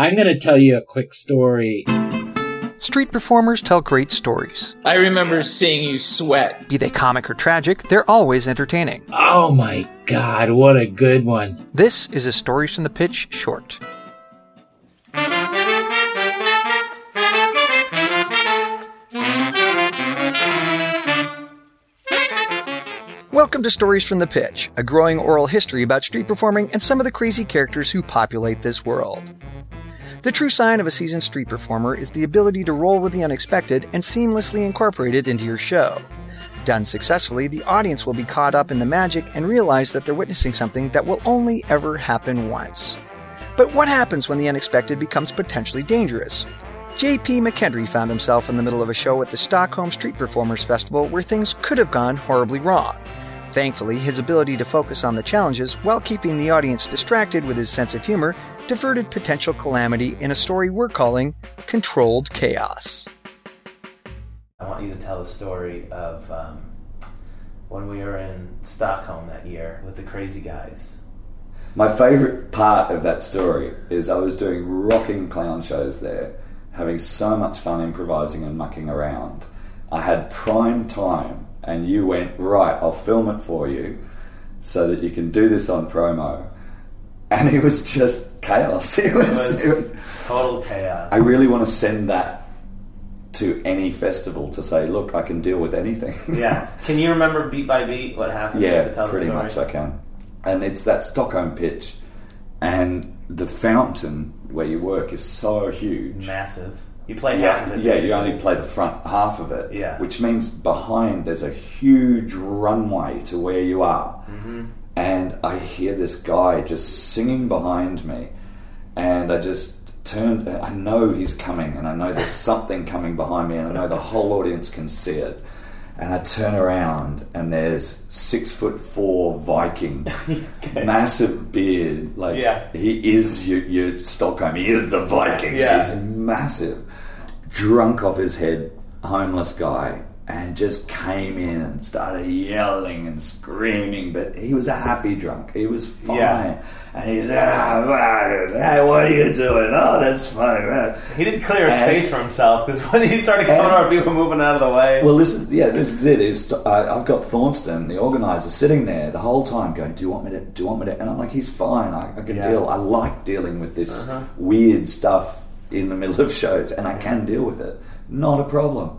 I'm going to tell you a quick story. Street performers tell great stories. I remember seeing you sweat. Be they comic or tragic, they're always entertaining. Oh my god, what a good one. This is a Stories from the Pitch short. Welcome to Stories from the Pitch, a growing oral history about street performing and some of the crazy characters who populate this world. The true sign of a seasoned street performer is the ability to roll with the unexpected and seamlessly incorporate it into your show. Done successfully, the audience will be caught up in the magic and realize that they're witnessing something that will only ever happen once. But what happens when the unexpected becomes potentially dangerous? J.P. McKendry found himself in the middle of a show at the Stockholm Street Performers Festival where things could have gone horribly wrong. Thankfully, his ability to focus on the challenges while keeping the audience distracted with his sense of humor diverted potential calamity in a story we're calling Controlled Chaos. I want you to tell the story of um, when we were in Stockholm that year with the crazy guys. My favourite part of that story is I was doing rocking clown shows there, having so much fun improvising and mucking around. I had prime time, and you went, Right, I'll film it for you so that you can do this on promo. And it was just chaos. It was, It was, it was- total chaos. I really want to send that to any festival to say, Look, I can deal with anything. yeah. Can you remember beat by beat what happened? Yeah, to tell pretty the story? much I can. And it's that Stockholm pitch, and the fountain where you work is so huge. Massive. You play half of it. yeah, you only play the front half of it. Yeah. Which means behind there's a huge runway to where you are. Mm-hmm. And I hear this guy just singing behind me, and I just turned. I know he's coming, and I know there's something coming behind me, and I know the whole audience can see it. And I turn around, and there's six foot four Viking, massive beard. Like Yeah. he is your, your Stockholm. He is the Viking. Yeah. He's massive, drunk off his head, homeless guy, and just came in and started yelling and screaming. But he was a happy drunk. He was fine. Yeah. And he's, ah, ah, hey, what are you doing? Oh, that's funny. Man. He did clear a space for himself because when he started coming over, people moving out of the way. Well, is yeah, this is it. Is uh, I've got Thorsten, the organizer, sitting there the whole time, going, "Do you want me to? Do you want me to?" And I'm like, "He's fine. I, I can Yeah. deal. I like dealing with this Uh-huh. weird stuff in the middle of shows, and I can deal with it. Not a problem."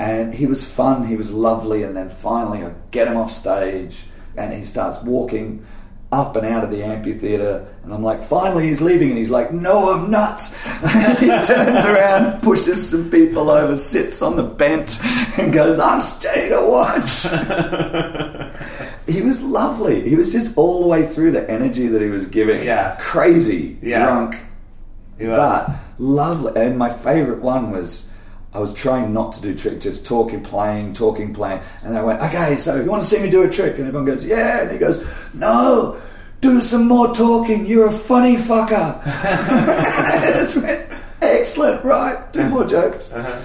And he was fun. He was lovely. And then finally, I get him off stage, and he starts walking up and out of the amphitheater and I'm like finally he's leaving and he's like no I'm not and he turns around pushes some people over sits on the bench and goes I'm staying to watch he was lovely he was just all the way through the energy that he was giving Yeah. crazy Yeah. drunk but lovely. And my favourite one was I was trying not to do trick, just talking, playing, talking, playing. And I went, okay, so if you want to see me do a trick, and everyone goes, yeah, and he goes, no, do some more talking. You're a funny fucker. I just went, excellent, right? Do more jokes. Uh-huh.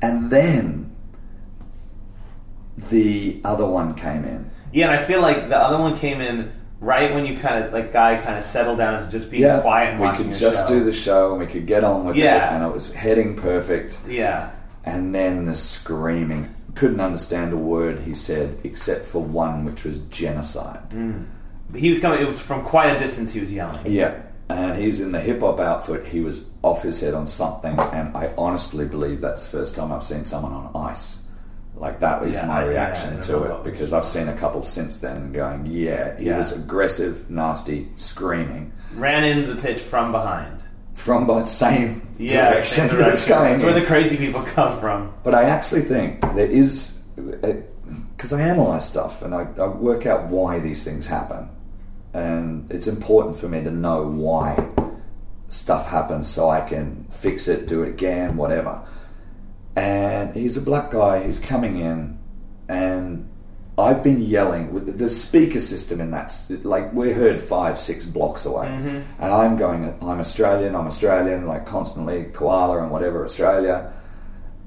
And then the other one came in. yeah, and I feel like the other one came in right when you kind of like guy kind of settled down to just being Yeah, quiet and we could just show. do the show and we could get on with Yeah. it, and it was heading perfect. Yeah. And then the screaming. Couldn't understand a word he said except for one, which was genocide. Mm. But he was coming. It was from quite a distance. He was yelling. Yeah. And he's in the hip hop outfit. He was off his head on something. And I honestly believe that's the first time I've seen someone on ice. Like, that was Yeah, my I- reaction don't to it because I've seen a couple since then going, yeah, he Yeah. was aggressive, nasty, screaming Ran into the pitch from behind. from the same Yeah, direction same that's direction. going That's where the crazy people come from. But I actually think there is, uh, because I analyze stuff and I, I work out why these things happen. And it's important for me to know why stuff happens so I can fix it, do it again, whatever. And he's a black guy, he's coming in, and I've been yelling with the speaker system in that, like, we're heard five, six blocks away. Mm-hmm. And I'm going, I'm Australian, I'm Australian, like, constantly, koala and whatever, Australia.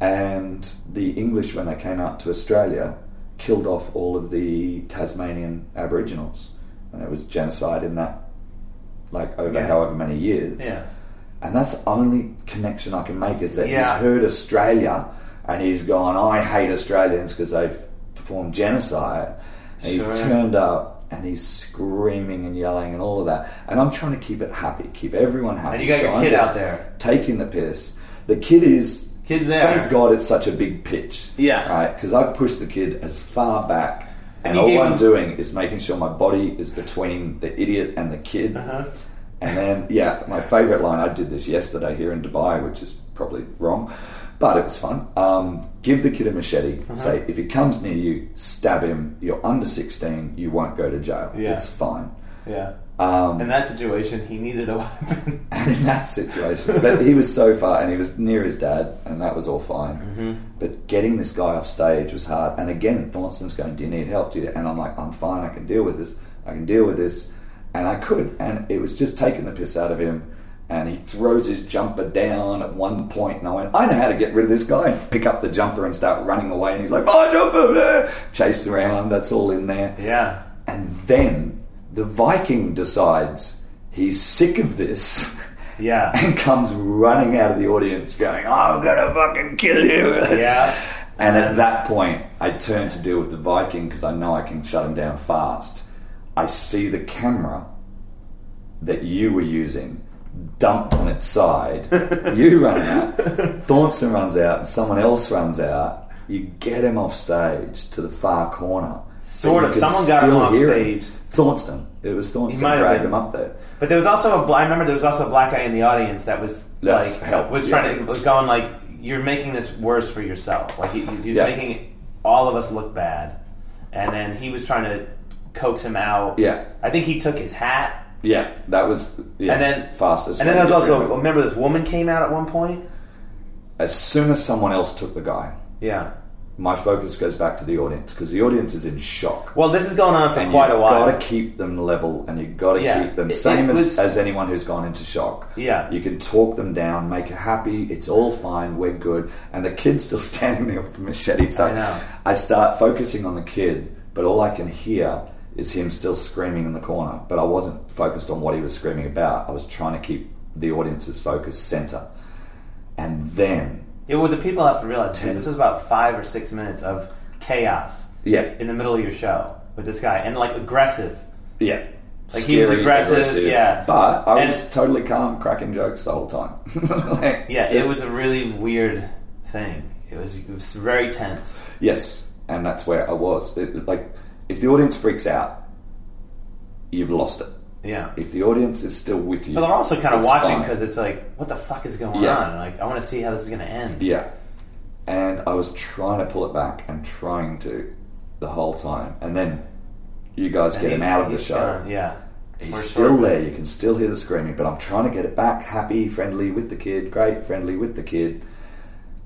And the English, when they came out to Australia, killed off all of the Tasmanian Aboriginals. And it was genocide in that, like, over Yeah. however many years. Yeah. And that's the only connection I can make is that Yeah. he's heard Australia and he's gone, I hate Australians because they've performed genocide. And Sure. he's turned up and he's screaming and yelling and all of that. And I'm trying to keep it happy, keep everyone happy. And you got So your I'm kid out there. Taking the piss. The kid is. Kid's there. Thank God it's such a big pitch. Yeah. Right? Because I pushed the kid as far back. And, And all I'm him- doing is making sure my body is between the idiot and the kid. Uh-huh. And then, yeah, my favourite line, I did this yesterday here in Dubai, which is probably wrong, but it was fun. Um, give the kid a machete. Uh-huh. Say, if he comes near you, stab him. You're under 16, you won't go to jail. Yeah. It's fine. Yeah. Um, In that situation, he needed a weapon. and in that situation, but he was so far, and he was near his dad, and that was all fine. Mm-hmm. But getting this guy off stage was hard. And again, Thorsten's going, "Do you need help?" Do you? And I'm like, "I'm fine. I can deal with this. I can deal with this." And I could, and it was just taking the piss out of him. And he throws his jumper down at one point, and I went, "I know how to get rid of this guy." And pick up the jumper and start running away. And he's like, "My jumper!" blah." Chased around. That's all in there. yeah. And then the Viking decides he's sick of this Yeah. and comes running out of the audience going, I'm gonna fucking kill you. Yeah. And at that point, I turn to deal with the Viking because I know I can shut him down fast. I see the camera that you were using dumped on its side. you run out. Thorsten runs out, and someone else runs out. You get him off stage to the far corner. Sort of. Someone got him off hear him. stage. Thorsten. It was Thorsten dragged him up there. But there was also a. I remember there was also a black guy in the audience that was That's like helped, was yeah. trying to was going like you're making this worse for yourself. Like he, he was Yeah. making all of us look bad, and then he was trying to coax him out. Yeah. I think he took his hat, Yeah, that was yeah, and then fastest. And then there was also rid of it. remember this woman came out at one point. as soon as someone else took the guy, Yeah. my focus goes back to the audience because the audience is in shock. Well, this is going on for and quite a while. you've got to keep them level, and you've got to Yeah. keep them It- same it as, was- as anyone who's gone into shock. Yeah. you can talk them down, make it happy. It's all fine. We're good. And the kid's still standing there with the machete. So I know. I start focusing on the kid, but all I can hear is him still screaming in the corner. But I wasn't focused on what he was screaming about. I was trying to keep the audience's focus center. And then, Yeah, well, the people have to realize this was about five or six minutes of chaos yeah, in the middle of your show with this guy, and like aggressive. yeah. Like, he was aggressive, yeah. But I And- was totally calm, cracking jokes the whole time. Like, Yeah, it was a really weird thing. It was it was very tense. Yes, and that's where I was. It, like, if the audience freaks out, you've lost it. Yeah. If the audience is still with you, But they're also kind of watching because it's like, what the fuck is going Yeah. on? Like, I want to see how this is going to end. Yeah. And I was trying to pull it back and trying to the whole time. And then you guys And get him out of the show. gone, Yeah. He's still sure. there. You can still hear the screaming, but I'm trying to get it back. Happy, friendly with the kid. Great, friendly with the kid.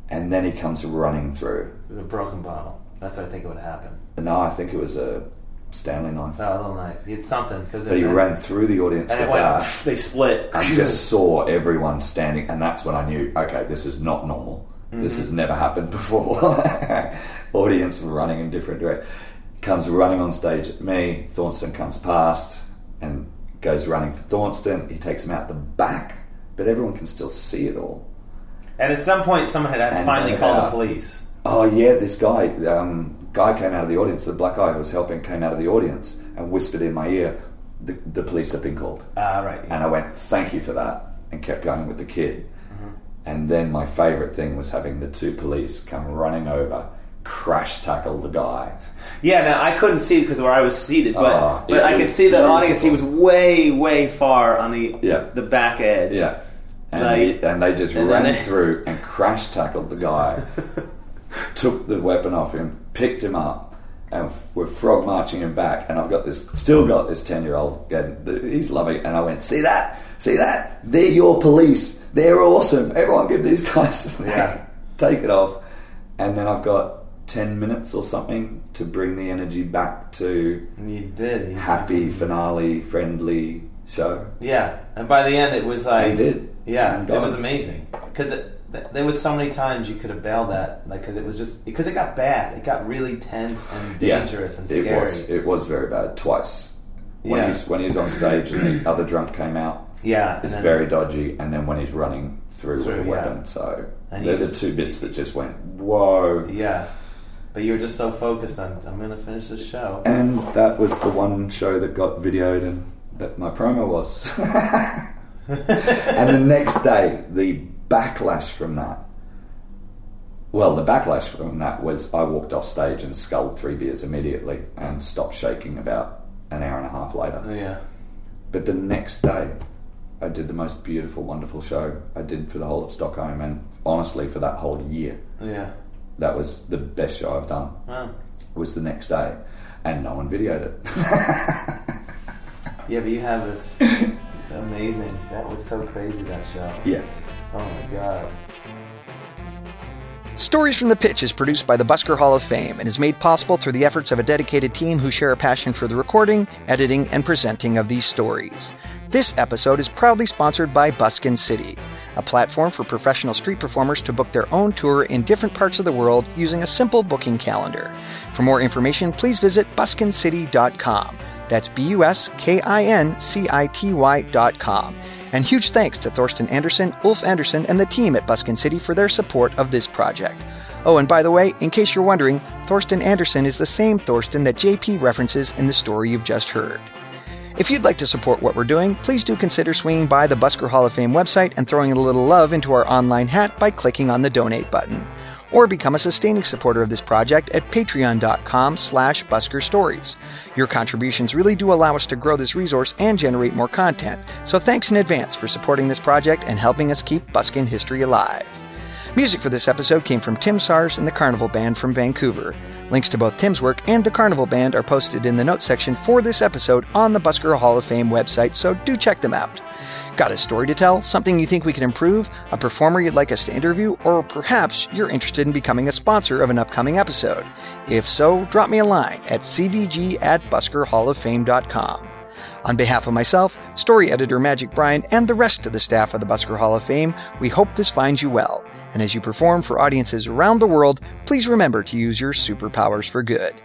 And then he comes running through. With a broken bottle. That's what I think it would happen. Now I think it was a Stanley knife. Oh, a little knife. He had something because But he ran through the audience and with went. that. They split. I just saw everyone standing, and that's when I knew, okay, this is not normal. This Mm-hmm. has never happened before. Audience running in different directions. Comes running on stage at me. Thorsten comes past and goes running for Thorsten. He takes him out the back, but everyone can still see it all. And at some point, someone had And finally called the police. Oh yeah, this guy, um, guy came out of the audience. The black guy who was helping came out of the audience and whispered in my ear, "The, the police have been called." Ah, right. And I went, thank you for that, and kept going with the kid. Mm-hmm. And then my favourite thing was having the two police come running over, crash tackle the guy. Yeah, now I couldn't see because where I was seated, but Oh, but I could see the audience. He was way, way far on the Yeah. the back edge. Yeah. And, Like- he, and they just and ran they- through and crash tackled the guy, took the weapon off him, picked him up, and we're frog marching him back. And I've got this, still got this 10 year old, and he's loving it. And I went, see that? See that? They're your police. They're awesome. Everyone give these guys, Yeah. take it off. And then I've got 10 minutes or something to bring the energy back to And you did. You- happy, finale, friendly show. Yeah, and by the end, it was like I did. Yeah, it was amazing because th- there was so many times you could have bailed that, like because it was just because it got bad. It got really tense and dangerous and scary. it was it was very bad twice. When Yeah. he's when he's on stage and the other drunk came out, Yeah, then- very dodgy, and then when he's running through, with Through, the yeah. weapon. So And they're you the two bits that just went whoa. Yeah, but you were just so focused on I'm gonna finish this show. And that was the one show that got videoed and that my promo was. and the next day, the backlash from that. Well, the backlash from that was I walked off stage and sculled three beers immediately and stopped shaking about an hour and a half later. Oh, yeah, But the next day, I did the most beautiful, wonderful show I did for the whole of Stockholm, and honestly, for that whole year, oh, yeah. that was the best show I've done. Wow. Was the next day, and no one videoed it. Yeah, but you have this amazing. That was so crazy that show. yeah. Oh my god. Stories from the Pitch is produced by the Busker Hall of Fame and is made possible through the efforts of a dedicated team who share a passion for the recording, editing, and presenting of these stories. This episode is proudly sponsored by Buskin City, a platform for professional street performers to book their own tour in different parts of the world using a simple booking calendar. For more information, please visit buskincity.com. That's B U S K I N C I T Y dot com. And huge thanks to Thorsten Anderson, Ulf Anderson, and the team at Buskin City for their support of this project. Oh, and by the way, in case you're wondering, Thorsten Anderson is the same Thorsten that JP references in the story you've just heard. If you'd like to support what we're doing, please do consider swinging by the Busker Hall of Fame website and throwing a little love into our online hat by clicking on the donate button. Or become a sustaining supporter of this project at patreon.com slash buskerstories. Your contributions really do allow us to grow this resource and generate more content, so thanks in advance for supporting this project and helping us keep Buskin history alive. Music for this episode came from Tim Sars and the Carnival Band from Vancouver. Links to both Tim's work and the Carnival Band are posted in the notes section for this episode on the Busker Hall of Fame website, so do check them out. Got a story to tell? Something you think we can improve? A performer you'd like us to interview? Or perhaps you're interested in becoming a sponsor of an upcoming episode? If so, drop me a line at cbg at buskerhalloffame.com. On behalf of myself, story editor Magic Bryan, and the rest of the staff of the Busker Hall of Fame, we hope this finds you well. And as you perform for audiences around the world, please remember to use your superpowers for good.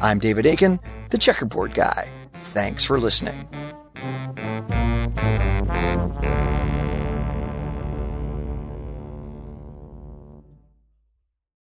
I'm David Aiken, the checkerboard guy. Thanks for listening.